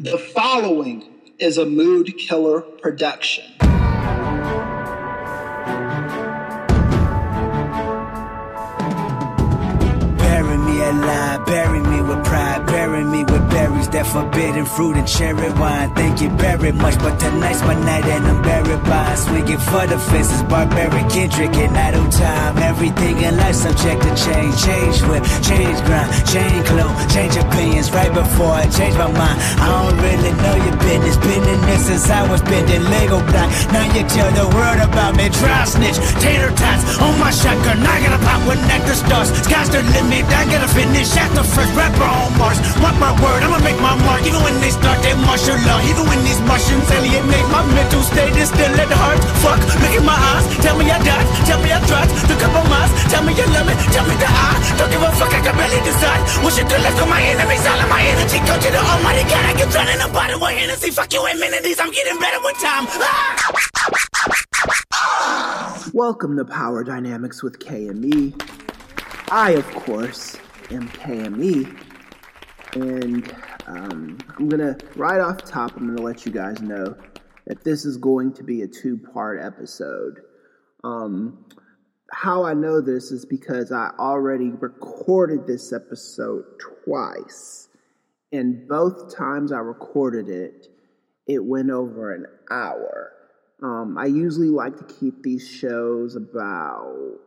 The following is a Mood Killer production. Bury me alive, bury berries that forbidden fruit and cherry wine. Thank you very much, but tonight's my night and I'm buried by swinging for the fences, barbaric Kendrick and idle time. Everything in life subject to change, change whip, change grind, change clothes, change opinions right before I change my mind. I don't really know your business, been in this since I was bending Lego block. Now you tell the world about me, dry snitch, tater tots on my shotgun. I gotta pop with nectar stars, sky's the limit. I gotta finish at the first rapper on Mars. Mark my word, I'ma make my mark. Even when they start their martial law, even when these Martians alienate my mental state, is still at heart. Fuck, look in my eyes, tell me I died, tell me I tried. Look up on miles, tell me you love me, tell me that I don't give a fuck. I can barely decide. Wish it could let go my enemies, all of my energy go to the Almighty God. I get drowned in a bottle of Hennessy. Fuck you, amenities. I'm getting better with time. Ah! Welcome to Power Dynamics with KME. I, of course, am KME. And um, I'm going to, right off top, I'm going to let you guys know that this is going to be a two part episode. Um, how I know this is because I already recorded this episode twice. And both times I recorded it, it went over an hour. Um, I usually like to keep these shows about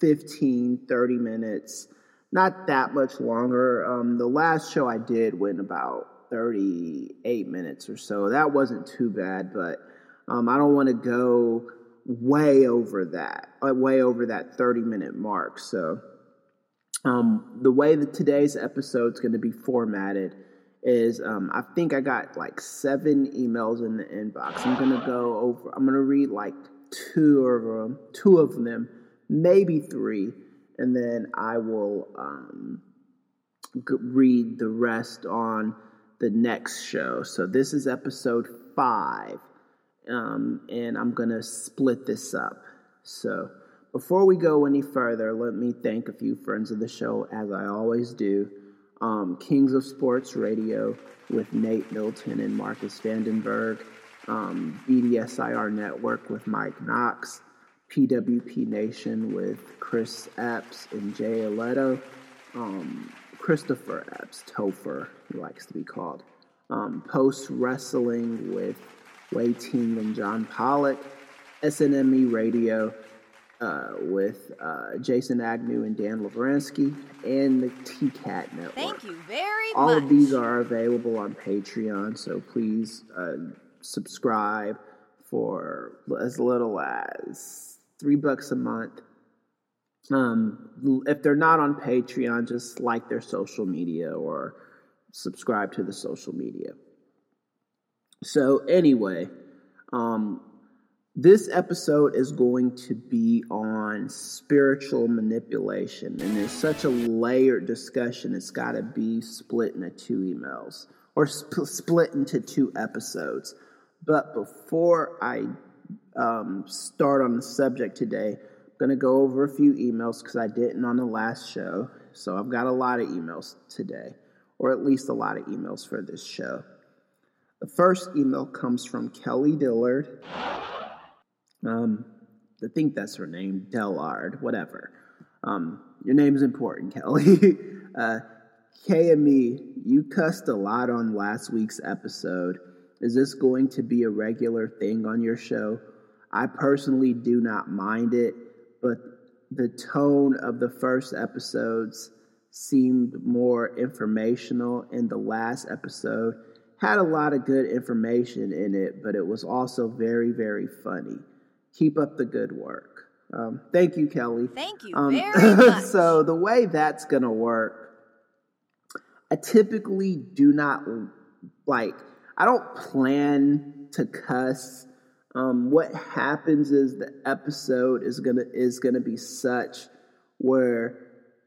15, 30 minutes, not that much longer. Um, the last show I did went about 38 minutes or so. That wasn't too bad, but um, I don't want to go way over that, uh, way over that 30 minute mark. So, um, the way that today's episode is going to be formatted is um, I think I got like seven emails in the inbox. I'm gonna go over. I'm gonna read like two of them, two of them, maybe three, and then I will um, read the rest on the next show. So this is episode five, um, and I'm gonna split this up. So before we go any further, let me thank a few friends of the show, as I always do um, Kings of Sports Radio with Nate Milton and Marcus Vandenberg, um, BDSIR Network with Mike Knox, PWP Nation with Chris Epps and Jay Aleto, um, Christopher Epps, Topher, he likes to be called, um, Post Wrestling with Wai Ting and John Pollock, SNME Radio uh, with uh, Jason Agnew and Dan Lovranski, and the TCAT Network. Thank you very All much. All of these are available on Patreon, so please uh, subscribe for as little as three bucks a month. Um, if they're not on Patreon, just like their social media or subscribe to the social media. So anyway, um, this episode is going to be on spiritual manipulation, and it's such a layered discussion. It's got to be split into two emails or sp- split into two episodes. But before I um, start on the subject today, I'm going to go over a few emails because I didn't on the last show. So I've got a lot of emails today, or at least a lot of emails for this show. The first email comes from Kelly Dillard. Um, I think that's her name, Dellard, whatever. Um, your name's important, Kelly. uh, KME, you cussed a lot on last week's episode. Is this going to be a regular thing on your show? I personally do not mind it, but the tone of the first episodes seemed more informational, and the last episode had a lot of good information in it, but it was also very, very funny. Keep up the good work. Um, thank you, Kelly. Thank you Um, very much. so the way that's gonna work, I typically do not like. I don't plan to cuss. Um, what happens is the episode is gonna is gonna be such where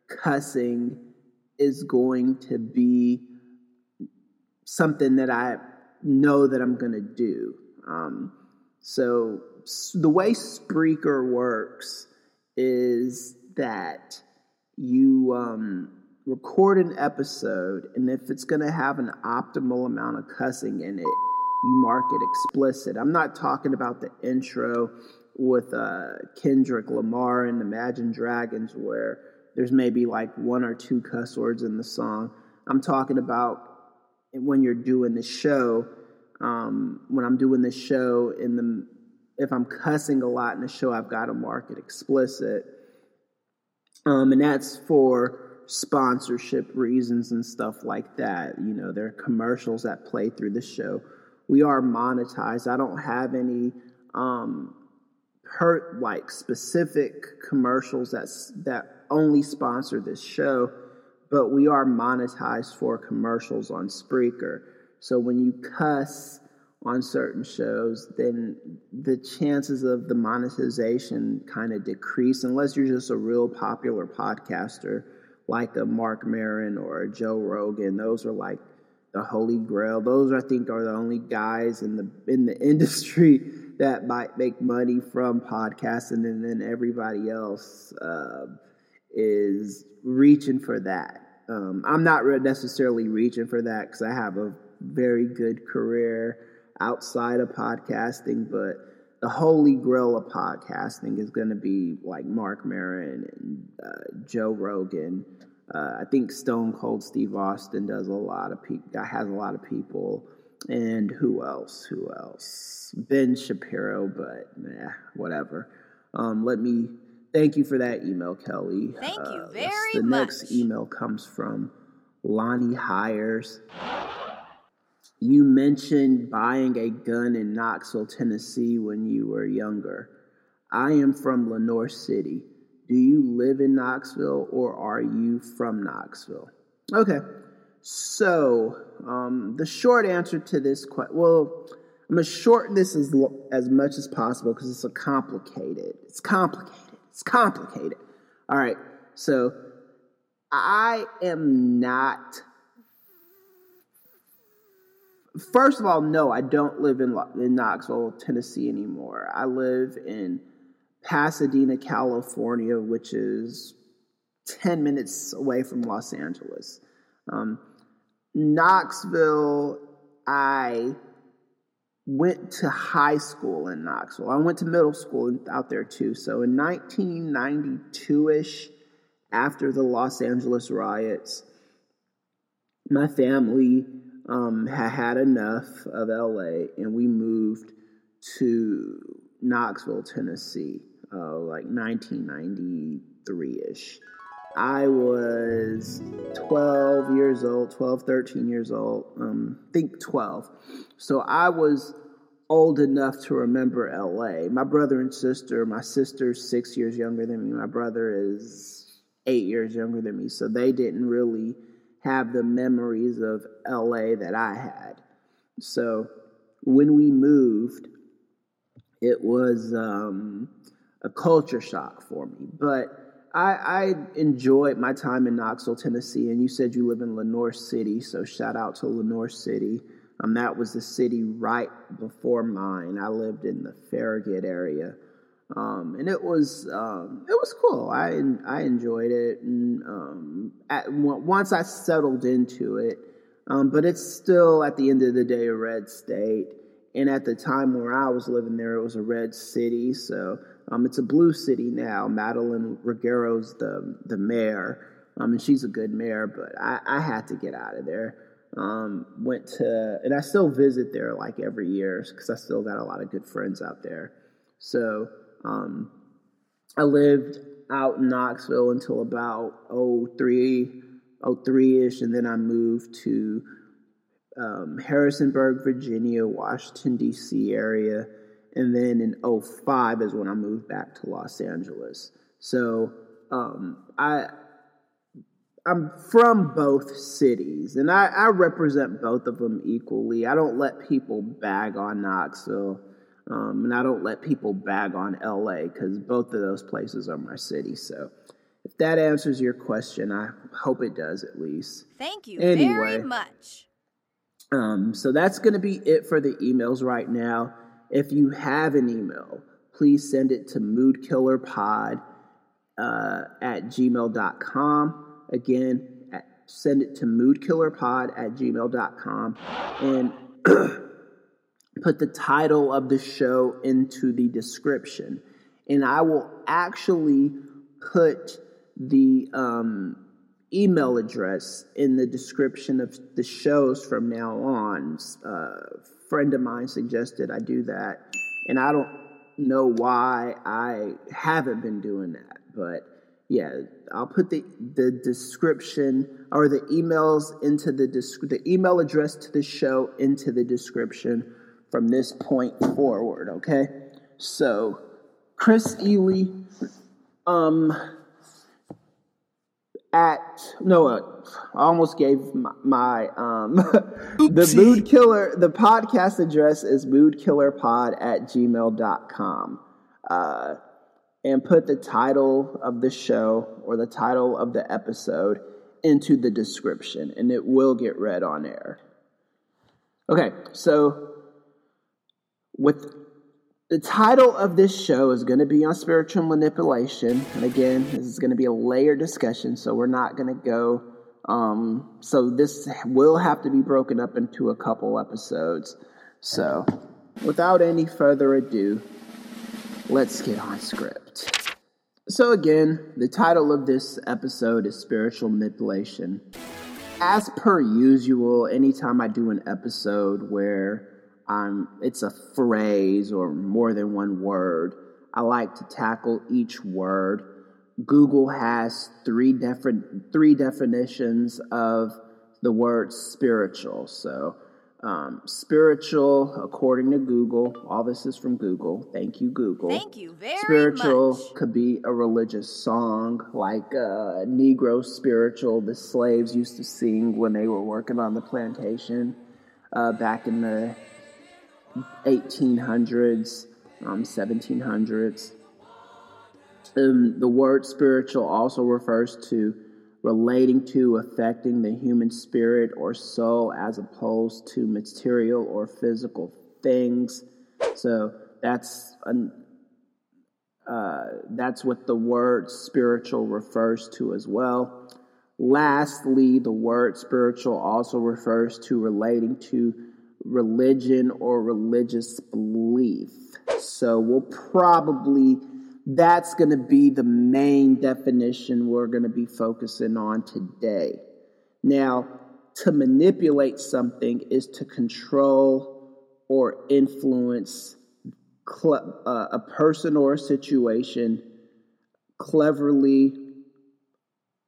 cussing is going to be something that I know that I'm gonna do. Um, so the way Spreaker works is that you um, record an episode, and if it's going to have an optimal amount of cussing in it, you mark it explicit. I'm not talking about the intro with uh, Kendrick Lamar and Imagine Dragons where there's maybe like one or two cuss words in the song. I'm talking about when you're doing the show. Um, when I'm doing the show in the if I'm cussing a lot in the show, I've got to mark it explicit. Um, and that's for sponsorship reasons and stuff like that. You know, there are commercials that play through the show. We are monetized. I don't have any um, per like specific commercials that's that only sponsor this show, but we are monetized for commercials on Spreaker. So when you cuss on certain shows, then the chances of the monetization kind of decrease unless you're just a real popular podcaster like a Marc Maron or a Joe Rogan. Those are like the holy grail. Those I think are the only guys in the in the industry that might make money from podcasting, and then everybody else uh, is reaching for that. Um, I'm not necessarily reaching for that because I have a very good career outside of podcasting, but the holy grail of podcasting is going to be like Marc Maron and uh, Joe Rogan. Uh, I think Stone Cold Steve Austin does a lot of. Has a lot of people, and who else? Who else? Ben Shapiro, but nah, whatever. Um, let me thank you for that email, Kelly. Thank you uh, very the much. next email comes from Lonnie Hires. You mentioned buying a gun in Knoxville, Tennessee when you were younger. I am from Lenoir City. Do you live in Knoxville or are you from Knoxville? Okay, so um, the short answer to this question, well, I'm going to shorten this as, as much as possible because it's a complicated. It's complicated. It's complicated. All right, so I am not First of all, no, I don't live in, in Knoxville, Tennessee anymore. I live in Pasadena, California, which is 10 minutes away from Los Angeles. Um, Knoxville, I went to high school in Knoxville. I went to middle school out there too. So in 1992 ish, after the Los Angeles riots, my family um, had had enough of LA and we moved to Knoxville, Tennessee, uh, like 1993 ish. I was 12 years old, 12, 13 years old, um, think 12. So I was old enough to remember LA. My brother and sister, my sister's six years younger than me, my brother is eight years younger than me. So they didn't really have the memories of LA that I had. So when we moved, it was um, a culture shock for me. But I, I, enjoyed my time in Knoxville, Tennessee. And you said you live in Lenoir City, so shout out to Lenoir City. Um, that was the city right before mine. I lived in the Farragut area. Um, and it was um, it was cool. I I enjoyed it, and um, at, once I settled into it, um, but it's still at the end of the day a red state. And at the time where I was living there, it was a red city. So um, it's a blue city now. Madeline Rogero's the the mayor, um, and she's a good mayor. But I, I had to get out of there. went to, and I still visit there like every year because I still got a lot of good friends out there. So um, I lived out in Knoxville until about 03, 03-ish, and then I moved to um, Harrisonburg, Virginia, Washington, D.C. area, and then in 05 is when I moved back to Los Angeles. So um, I I'm from both cities, and I, I, represent both of them equally. I don't let people bag on Knoxville. Um, and I don't let people bag on LA because both of those places are my city. So if that answers your question, I hope it does at least. Thank you anyway, very much. Um, so that's going to be it for the emails right now. If you have an email, please send it to moodkillerpod uh, at gmail.com. Again, at send it to moodkillerpod at gmail.com and put the title of the show into the description. And I will actually put the um, email address in the description of the shows from now on. Uh, a friend of mine suggested I do that. And I don't know why I haven't been doing that, but yeah, I'll put the the description or the emails into the the email address to the show into the description from this point forward. Okay, so Chris Ely, um, at no, uh, I almost gave my, my um the mood killer. The podcast address is moodkillerpod at gmail.com. Uh, and put the title of the show or the title of the episode into the description, and it will get read on air. Okay, so with the title of this show is going to be on spiritual manipulation, and again, this is going to be a layered discussion, so we're not going to go. Um, so this will have to be broken up into a couple episodes. So, without any further ado, let's get on script. So, again, the title of this episode is Spiritual Manipulation. As per usual, anytime I do an episode where I'm, it's a phrase or more than one word, I like to tackle each word. Google has three different three definitions of the word spiritual. So um, spiritual, according to Google, all this is from Google. Thank you, Google. Thank you very much. spiritual much. could be a religious song, like uh, Negro spiritual, the slaves used to sing when they were working on the plantation uh, back in the 1800s, um, 1700s. Um, the word spiritual also refers to relating to, affecting the human spirit or soul as opposed to material or physical things. So that's an, uh, that's what the word spiritual refers to as well. Lastly, the word spiritual also refers to relating to religion or religious belief. So we'll probably that's going to be the main definition we're going to be focusing on today. Now, to manipulate something is to control or influence cl- uh, a person or a situation cleverly,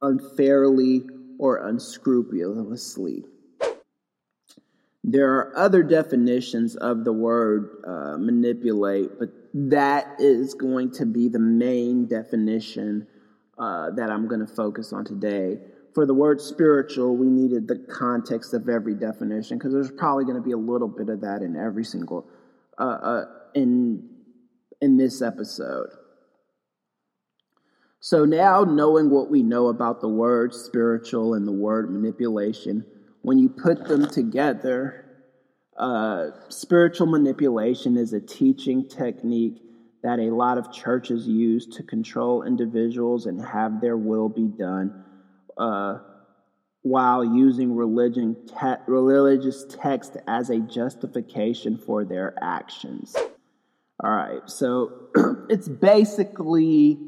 unfairly, or unscrupulously. There are other definitions of the word uh, manipulate, but that is going to be the main definition uh, that I'm going to focus on today. For the word spiritual, we needed the context of every definition because there's probably going to be a little bit of that in every single uh, uh, in in this episode. So now, knowing what we know about the word spiritual and the word manipulation, when you put them together, uh, spiritual manipulation is a teaching technique that a lot of churches use to control individuals and have their will be done uh, while using religion te- religious text as a justification for their actions. All right, so it's basically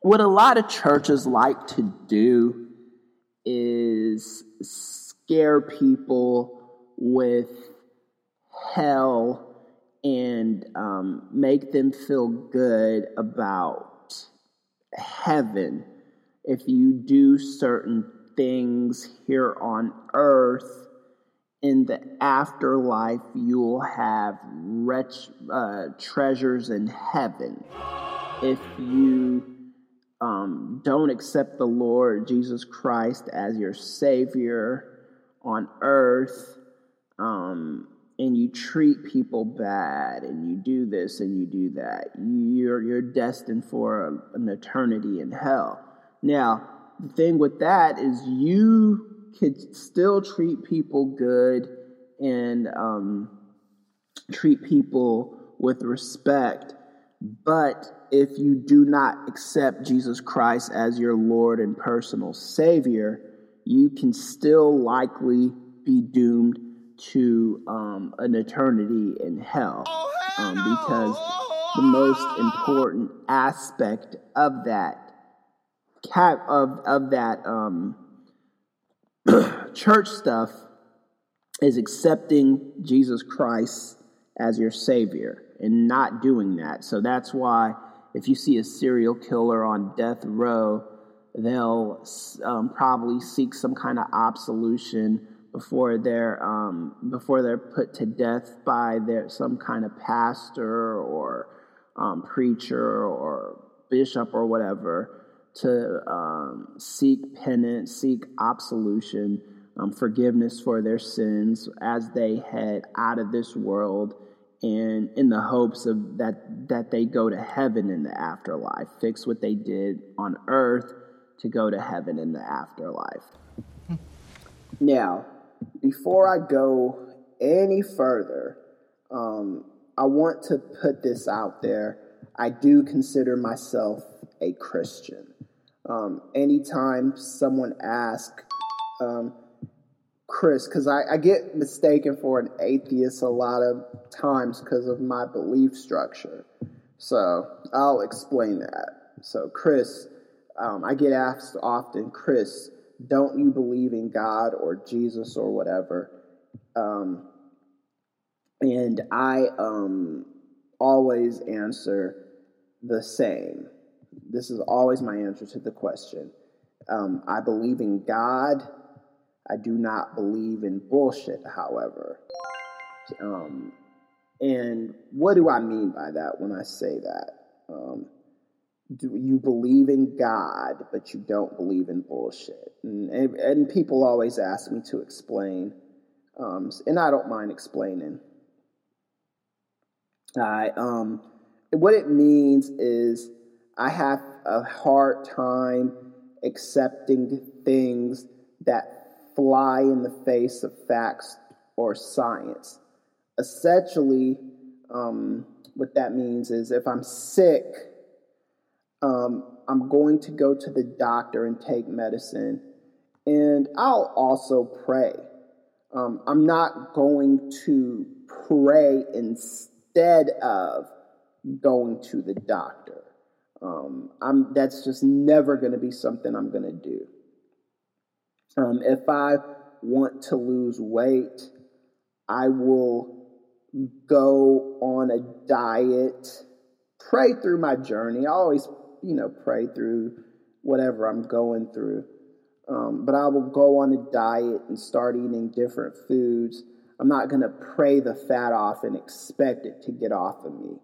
what a lot of churches like to do is scare people with hell and um, make them feel good about heaven. If you do certain things here on earth in the afterlife you'll have rich, uh, treasures in heaven. If you um, don't accept the lord jesus christ as your savior on earth um, and you treat people bad and you do this and you do that, you're, you're destined for an eternity in hell. Now, the thing with that is you could still treat people good and um, treat people with respect, but if you do not accept Jesus Christ as your Lord and personal Savior, you can still likely be doomed to um, an eternity in hell um, because the most important aspect of that of of that um, church stuff is accepting Jesus Christ as your savior and not doing that. So that's why if you see a serial killer on death row, they'll um, probably seek some kind of absolution before they're um, before they're put to death by their some kind of pastor or um, preacher or bishop or whatever to um, seek penance, seek absolution, um, forgiveness for their sins as they head out of this world and in the hopes of that that they go to heaven in the afterlife fix what they did on earth to go to heaven in the afterlife now before i go any further um, i want to put this out there i do consider myself a christian um, anytime someone asks um, Chris, because I, I, get mistaken for an atheist a lot of times because of my belief structure. So I'll explain that. So, Chris, um, I get asked often, Chris, don't you believe in God or Jesus or whatever? Um, and I um, always answer the same. This is always my answer to the question. Um, I believe in God I do not believe in bullshit, however. Um, and what do I mean by that when I say that? Um, do you believe in God, but you don't believe in bullshit? And, and, and people always ask me to explain, um, and I don't mind explaining. I um, what it means is I have a hard time accepting things that fly in the face of facts or science. Essentially, um, what that means is if I'm sick, um, I'm going to go to the doctor and take medicine, and I'll also pray. Um, I'm not going to pray instead of going to the doctor. Um, I'm, that's just never going to be something I'm going to do. Um, if I want to lose weight, I will go on a diet, pray through my journey. I always, you know, pray through whatever I'm going through. Um, but I will go on a diet and start eating different foods. I'm not going to pray the fat off and expect it to get off of me.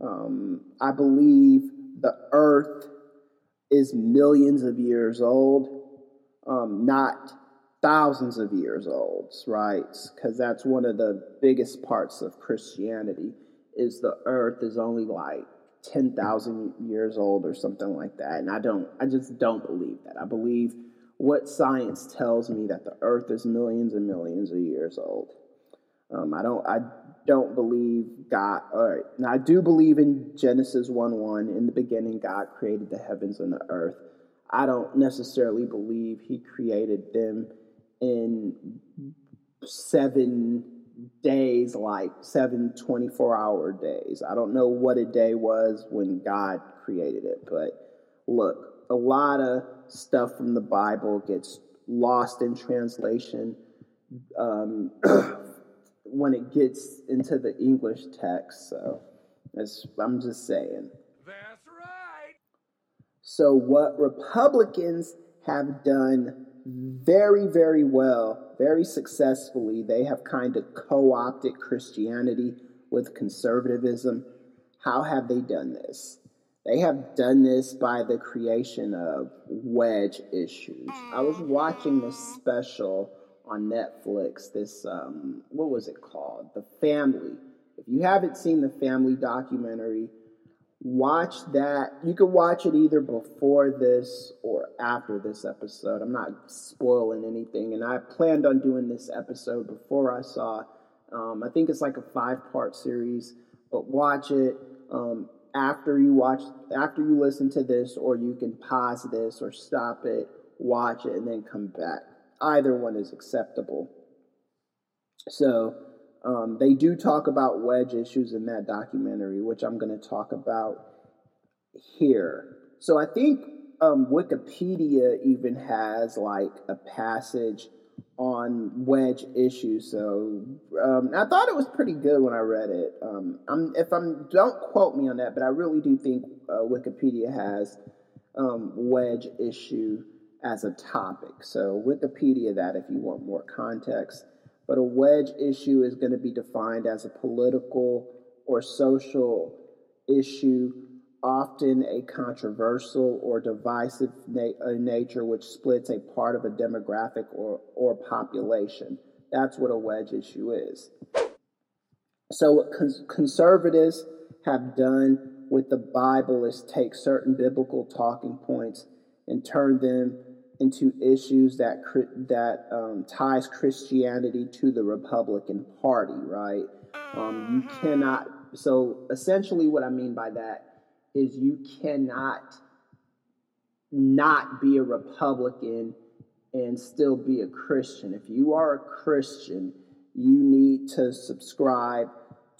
Um, I believe the earth is millions of years old um, not thousands of years old, right? Because that's one of the biggest parts of Christianity is the earth is only like 10,000 years old or something like that. And I don't, I just don't believe that. I believe what science tells me that the earth is millions and millions of years old. Um, I don't, I don't believe God. All right, now I do believe in Genesis 1 1. In the beginning, God created the heavens and the earth. I don't necessarily believe he created them in seven days, like seven 24 hour days. I don't know what a day was when God created it, but look, a lot of stuff from the Bible gets lost in translation um, when it gets into the English text. So that's I'm just saying. That's right. So, what Republicans have done very, very well, very successfully, they have kind of co opted Christianity with conservatism. How have they done this? They have done this by the creation of wedge issues. I was watching this special on Netflix, this, um, what was it called? The Family. If you haven't seen the Family documentary, watch that. You can watch it either before this or after this episode. I'm not spoiling anything, and I planned on doing this episode before I saw. Um, I think it's like a five part series, but watch it um, after you watch after you listen to this, or you can pause this or stop it, watch it, and then come back. either one is acceptable. So um, they do talk about wedge issues in that documentary, which I'm going to talk about here. So I think um, Wikipedia even has like a passage on wedge issues. So um, I thought it was pretty good when I read it. Um, I'm, if I'm, don't quote me on that, but I really do think uh, Wikipedia has um, wedge issue as a topic. So Wikipedia that if you want more context. But a wedge issue is going to be defined as a political or social issue often a controversial or divisive na- uh, nature which splits a part of a demographic or, or population. That's what a wedge issue is. So, what cons- conservatives have done with the Bible is take certain biblical talking points and turn them into issues that that um, ties Christianity to the Republican Party, right? Um, you cannot. So essentially, what I mean by that is you cannot not be a Republican and still be a Christian. If you are a Christian, you need to subscribe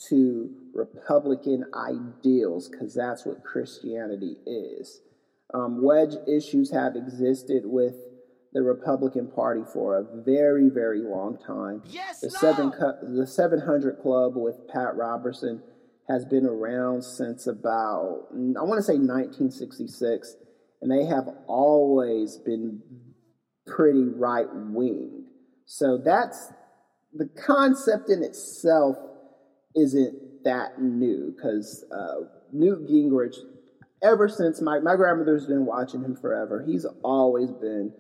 to Republican ideals because that's what Christianity is. Um, wedge issues have existed with the Republican Party for a very, very long time. Yes, the, seven, the 700 Club with Pat Robertson has been around since about, I want to say 1966, and they have always been pretty right wing. So that's the concept in itself isn't that new because uh, Newt Gingrich, ever since my, my grandmother's been watching him forever, he's always been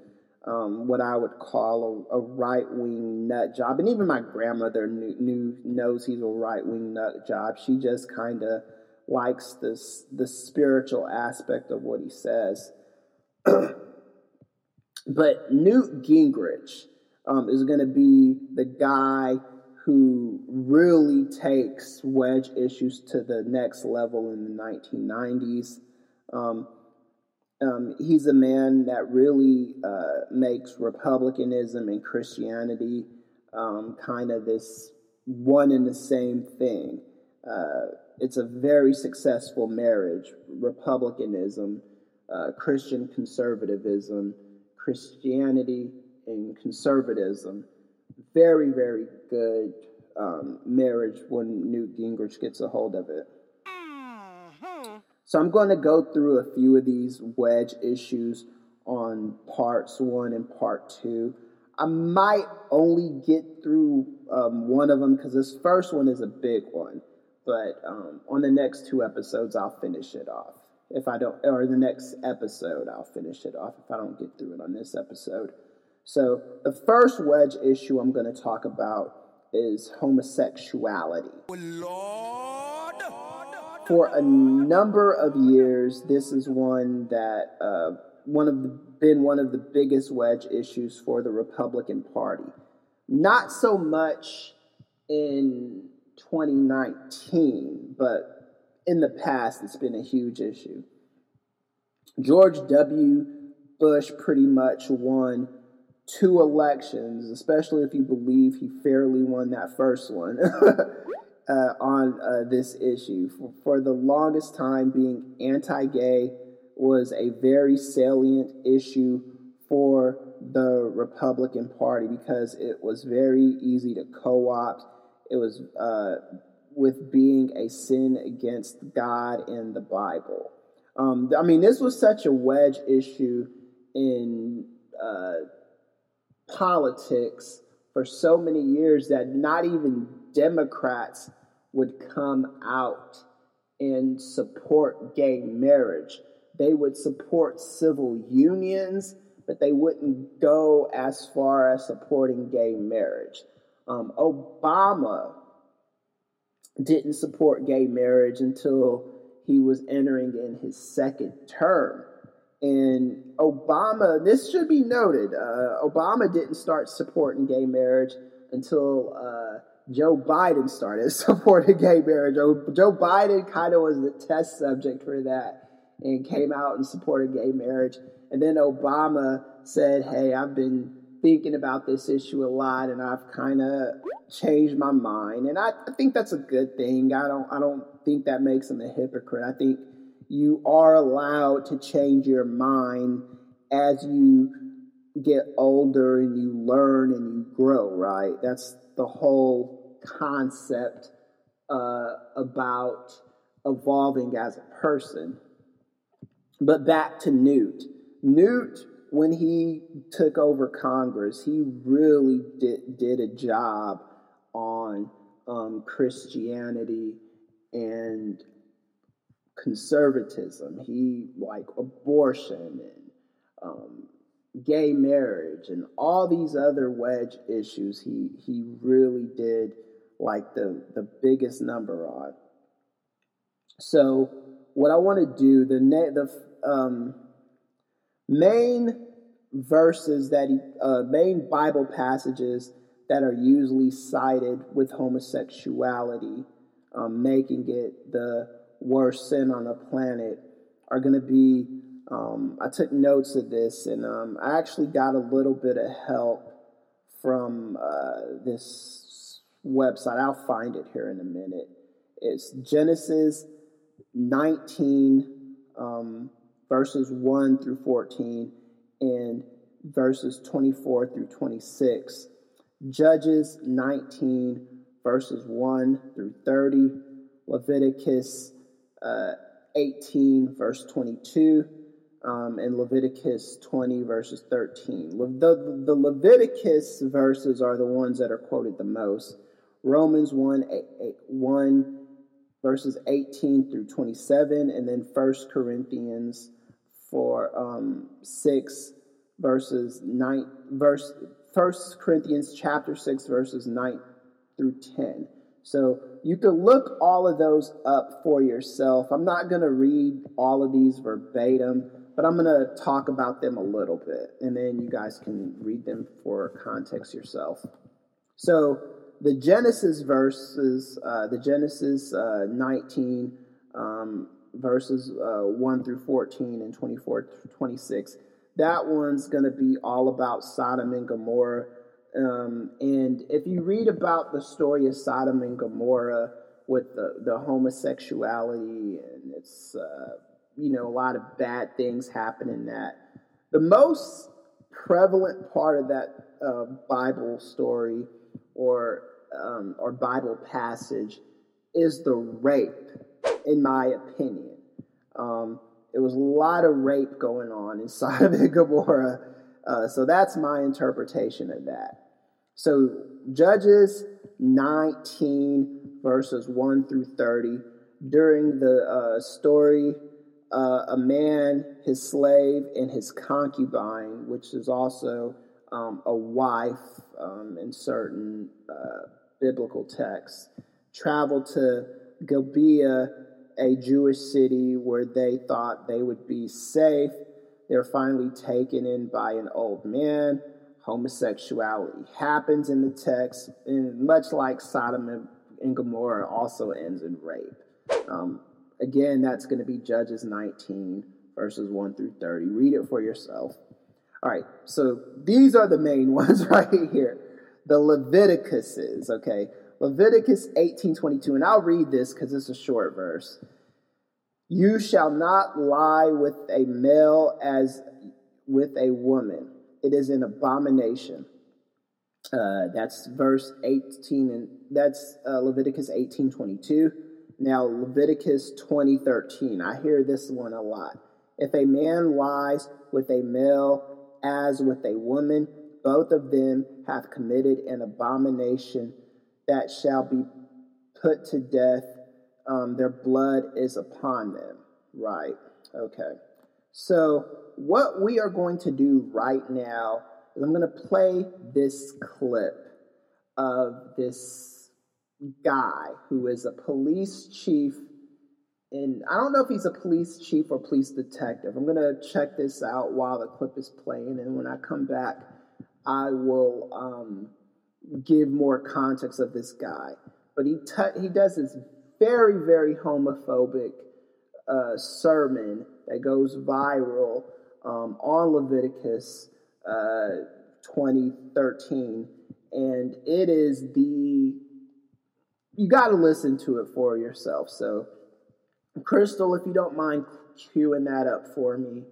um, what I would call a, a right wing nut job. And even my grandmother knew, knew knows he's a right wing nut job. She just kind of likes this the spiritual aspect of what he says. but Newt Gingrich um, is going to be the guy who really takes wedge issues to the next level in the 1990s. Um, um, he's a man that really uh, makes republicanism and Christianity um, kind of this one and the same thing. Uh, it's a very successful marriage republicanism, uh, Christian conservatism, Christianity, and conservatism. Very, very good um, marriage when Newt Gingrich gets a hold of it. So I'm going to go through a few of these wedge issues on parts one and part two. I might only get through um, one of them because this first one is a big one. But um, on the next two episodes, I'll finish it off. If I don't, or the next episode, I'll finish it off if I don't get through it on this episode. So the first wedge issue I'm going to talk about is homosexuality. Oh, for a number of years, this is one that uh, one of the, been one of the biggest wedge issues for the Republican Party. Not so much in 2019, but in the past, it's been a huge issue. George W. Bush pretty much won two elections, especially if you believe he fairly won that first one. uh, on uh, this issue. For, for, the longest time, being anti gay was a very salient issue for the Republican Party because it was very easy to co opt. It was uh, with being a sin against God and the Bible. Um, I mean, this was such a wedge issue in uh, politics for so many years that not even Democrats would come out and support gay marriage. They would support civil unions, but they wouldn't go as far as supporting gay marriage. Um, Obama didn't support gay marriage until he was entering in his second term. And Obama, this should be noted, uh, Obama didn't start supporting gay marriage until uh, Joe Biden started supporting gay marriage. Joe Biden kind of was the test subject for that and came out and supported gay marriage. And then Obama said, Hey, I've been thinking about this issue a lot, and I've kind of changed my mind, and I, I think that's a good thing. I don't I don't think that makes him a hypocrite. I think you are allowed to change your mind as you get older and you learn and you grow, right? That's the whole concept uh, about evolving as a person. But back to Newt. Newt, when he took over Congress, he really did, did a job on um, Christianity and conservatism. He like abortion and um, gay marriage and all these other wedge issues. He he really did like the the biggest number on. So what I want to do the the um, main verses that he uh, main Bible passages that are usually cited with homosexuality, um, making it the worst sin on the planet, are going to be. Um, I took notes of this, and um, I actually got a little bit of help from uh, this website. I'll find it here in a minute. It's Genesis 19, um, verses 1 through 14, and verses 24 through 26. Judges 19, verses 1 through 30. Leviticus uh, 18, verse 22, um, and Leviticus 20, verses 13. Le- the, the Leviticus verses are the ones that are quoted the most. Romans 1, 8, 8, 1 verses 18 through 27, and then 1 Corinthians for um, 6 verses 9 verse 1 Corinthians chapter 6 verses 9 through 10. So you can look all of those up for yourself. I'm not going to read all of these verbatim, but I'm going to talk about them a little bit, and then you guys can read them for context yourself. So the Genesis verses, uh, the Genesis uh, 19 um, verses uh, 1 through 14 and 24 26, that one's going to be all about Sodom and Gomorrah. Um, and if you read about the story of Sodom and Gomorrah with the, the homosexuality and it's, uh, you know, a lot of bad things happen in that, the most prevalent part of that uh, Bible story or, um, or Bible passage is the rape, in my opinion. Um, there was a lot of rape going on inside of Gomorrah. Uh, so that's my interpretation of that. So, Judges 19, verses 1 through 30, during the uh, story, uh, a man, his slave, and his concubine, which is also um, a wife um, in certain uh, biblical texts, traveled to Gibeah, a Jewish city where they thought they would be safe. They're finally taken in by an old man homosexuality happens in the text, and much like Sodom and Gomorrah, also ends in rape. Um, again, that's going to be Judges 19, verses 1 through 30. Read it for yourself. All right, so these are the main ones right here. The Leviticuses, okay? Leviticus 18:22, and I'll read this because it's a short verse. You shall not lie with a male as with a woman it is an abomination. Uh, that's verse 18, and that's uh, Leviticus 18:22. Now, Leviticus 20:13. I hear this one a lot. If a man lies with a male as with a woman, both of them have committed an abomination that shall be put to death. Um, their blood is upon them. Right. Okay. So, what we are going to do right now is I'm going to play this clip of this guy who is a police chief. And I don't know if he's a police chief or police detective. I'm to check this out while the clip is playing. And when I come back, I will um, give more context of this guy. But he, t- he does this very, very homophobic uh, sermon that goes viral um, on Leviticus, uh, 2013, and it is the you got to listen to it for yourself. So, Crystal, if you don't mind queuing that up for me,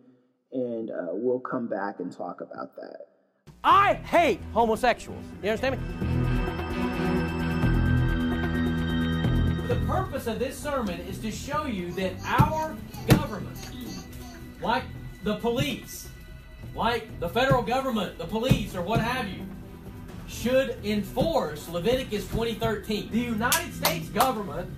and uh, we'll come back and talk about that. I hate homosexuals. You understand me? The purpose of this sermon is to show you that our government, like the police, like the federal government, the police, or what have you, should enforce Leviticus 20:13. The United States government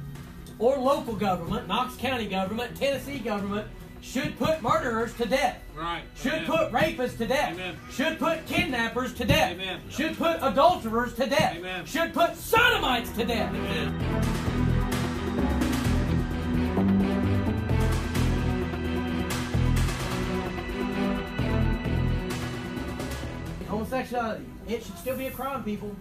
or local government, Knox County government, Tennessee government, should put murderers to death. Right. Should Amen. put rapists to death. Amen. Should put kidnappers to death. Amen. Should put adulterers to death. Amen. Should put sodomites to death. Homosexuality, it should still be a crime, people.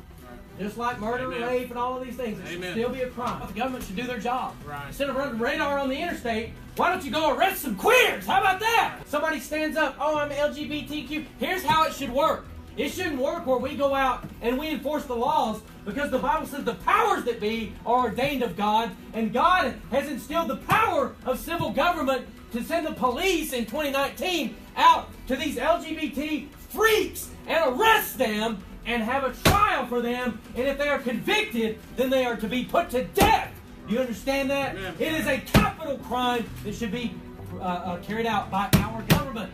Just like murder, Amen. rape, and all of these things, it should still be a crime. The government should do their job. Right. Instead of running radar on the interstate, why don't you go arrest some queers? How about that? Somebody stands up, oh, I'm LGBTQ. Here's how it should work. It shouldn't work where we go out and we enforce the laws because the Bible says the powers that be are ordained of God, and God has instilled the power of civil government to send the police in 2019 out to these LGBT freaks and arrest them and have a trial for them. And if they are convicted, then they are to be put to death. You understand that? Amen. It is a capital crime that should be uh, uh, carried out by our government.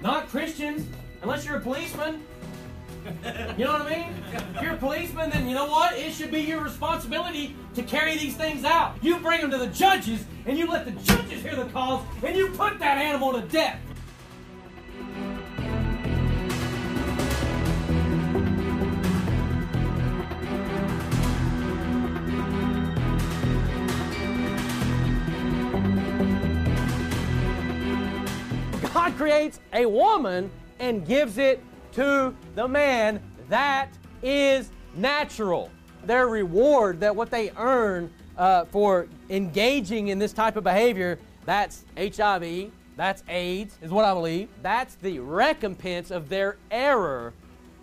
Not Christians, unless you're a policeman. You know what I mean? If you're a policeman, then you know what? It should be your responsibility to carry these things out. You bring them to the judges, and you let the judges hear the cause, and you put that animal to death. God creates a woman and gives it to the man. That is natural. Their reward, that what they earn uh, for engaging in this type of behavior, that's HIV, that's AIDS, is what I believe. That's the recompense of their error.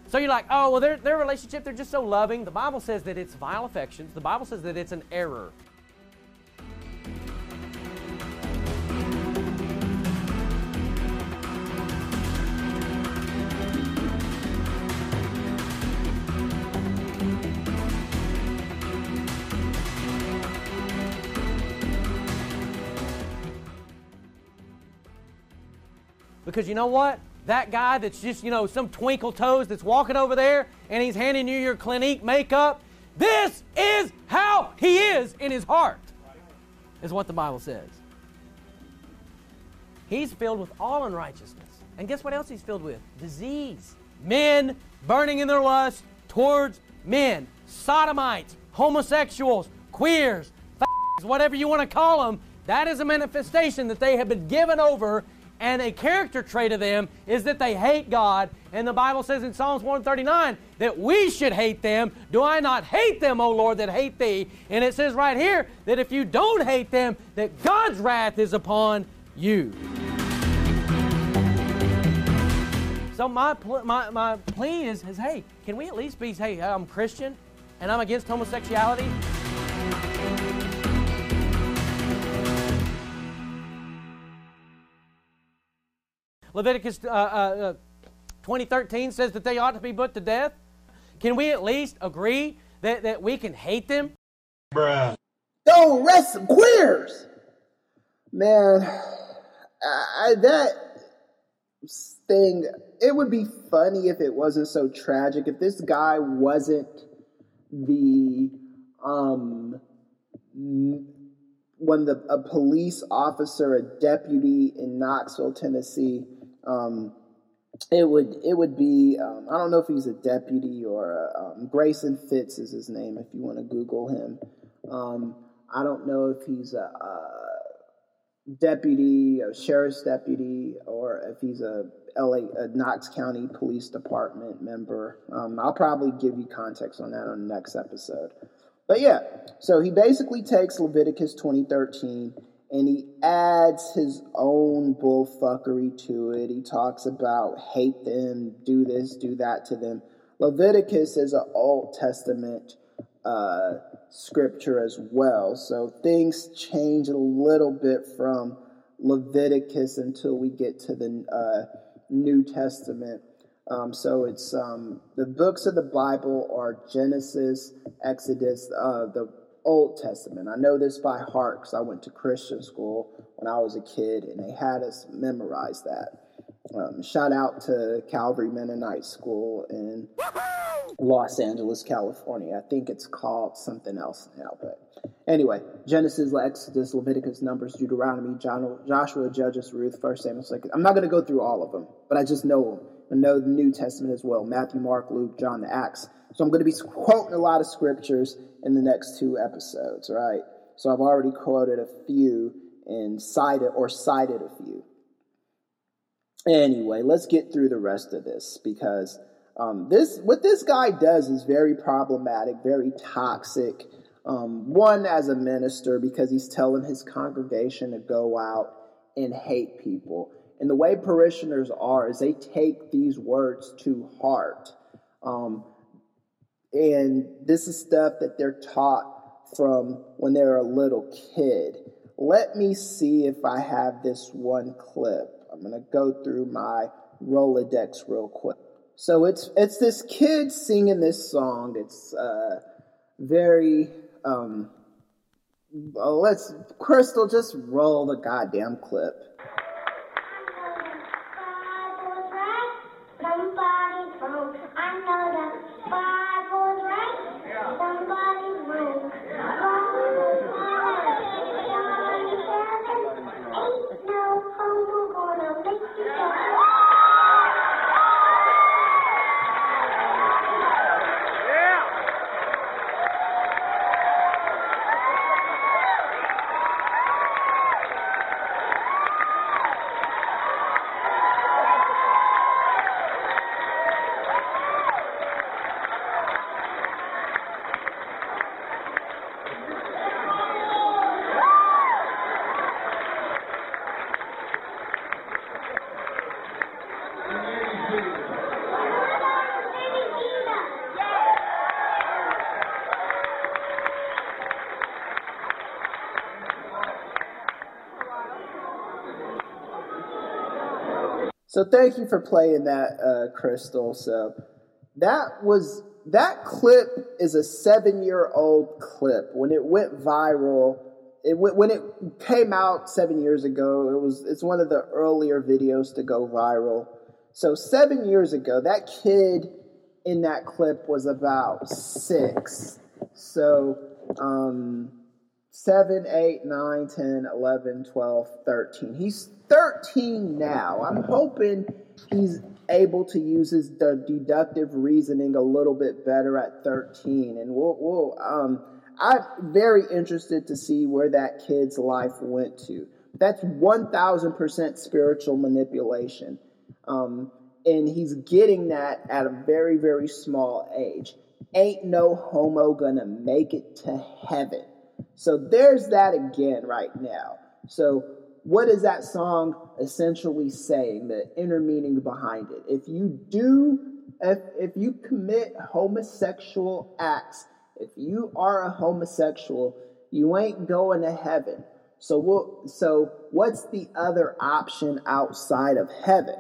So you're like, oh, well, their, their relationship, they're just so loving. The Bible says that it's vile affections. The Bible says that it's an error. Because you know what? That guy that's just, you know, some twinkle toes that's walking over there and he's handing you your Clinique makeup, this is how he is in his heart, is what the Bible says. He's filled with all unrighteousness. And guess what else he's filled with? Disease. Men burning in their lust towards men, sodomites, homosexuals, queers, whatever you want to call them. That is a manifestation that they have been given over and a character trait of them is that they hate God. And the Bible says in Psalms 139 that we should hate them. Do I not hate them, O Lord, that hate thee? And it says right here that if you don't hate them, that God's wrath is upon you. So my, pl- my, my plea is, is, hey, can we at least be, hey, I'm Christian and I'm against homosexuality? Leviticus uh, uh, 2013 says that they ought to be put to death. Can we at least agree that, that we can hate them? Go arrest some queers. Man, I, that thing, it would be funny if it wasn't so tragic. If this guy wasn't the, um, when the a police officer, a deputy in Knoxville, Tennessee, um, it would it would be um, I don't know if he's a deputy or a, um, Grayson Fritts is his name if you want to Google him. Um, I don't know if he's a, a deputy, a sheriff's deputy, or if he's a LA a Knox County Police Department member. Um, I'll probably give you context on that on the next episode. But yeah, so he basically takes Leviticus 2013 and he adds his own bullfuckery to it. He talks about hate them, do this, do that to them. Leviticus is an Old Testament uh, scripture as well, so things change a little bit from Leviticus until we get to the uh, New Testament. Um, so it's um, the books of the Bible are Genesis, Exodus, uh, the Old Testament. I know this by heart because I went to Christian school when I was a kid and they had us memorize that. Um, shout out to Calvary Mennonite School in Los Angeles, California. I think it's called something else now, but anyway, Genesis, Exodus, Leviticus, Numbers, Deuteronomy, Joshua, Judges, Ruth, First Samuel, Second. I'm not going to go through all of them, but I just know them. I know the New Testament as well: Matthew, Mark, Luke, John, the Acts. So I'm going to be quoting a lot of scriptures in the next two episodes, right? So I've already quoted a few and cited or cited a few. Anyway, let's get through the rest of this because um, this what this guy does is very problematic, very toxic. Um, one as a minister because he's telling his congregation to go out and hate people. And the way parishioners are is they take these words to heart. Um, and this is stuff that they're taught from when they're a little kid. Let me see if I have this one clip. I'm going to go through my Rolodex real quick. So it's it's this kid singing this song. It's uh, very um, let's Crystal just roll the goddamn clip. So thank you for playing that, uh, Crystal. So that was that clip is a seven-year-old clip. When it went viral, it when it came out seven years ago. It was it's one of the earlier videos to go viral. So seven years ago, that kid in that clip was about six. So um, 7, 8, 9, 10, 11, 12, 13. He's 13 now. I'm hoping he's able to use his deductive reasoning a little bit better at 13. And we'll, we'll um, I'm very interested to see where that kid's life went to. That's 1000% spiritual manipulation. Um, and he's getting that at a very, very small age. Ain't no homo gonna make it to heaven. So there's that again right now. So what is that song essentially saying, the inner meaning behind it? If you do, if, if you commit homosexual acts, if you are a homosexual, you ain't going to heaven. So we'll, so what's the other option outside of heaven?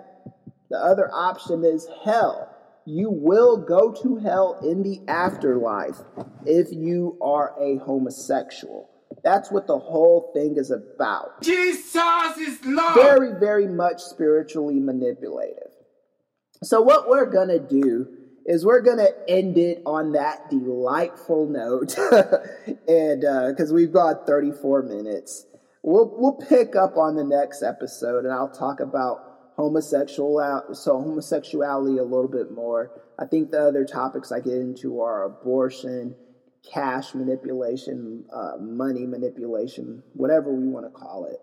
The other option is hell. You will go to hell in the afterlife if you are a homosexual. That's what the whole thing is about. Jesus is Lord. Very, very much spiritually manipulative. So, what we're going to do is we're going to end it on that delightful note. and because uh, we've got 34 minutes, we'll, we'll pick up on the next episode and I'll talk about homosexual so homosexuality a little bit more. I think the other topics I get into are abortion cash manipulation, uh, money manipulation, whatever we want to call it,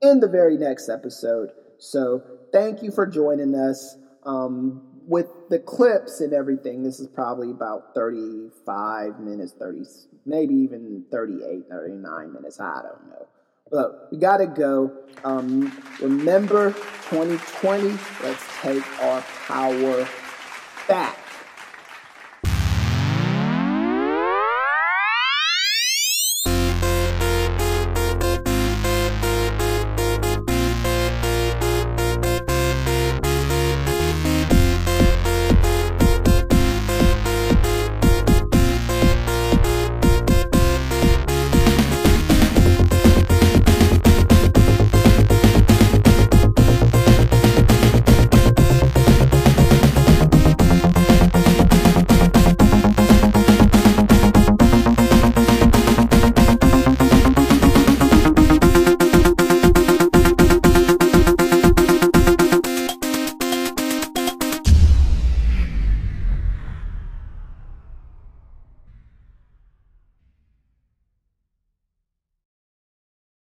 in the very next episode. So thank you for joining us. Um, with the clips and everything, this is probably about 35 minutes, 30, maybe even 38, 39 minutes. I don't know. But we got to go. Um, remember 2020. Let's take our power back.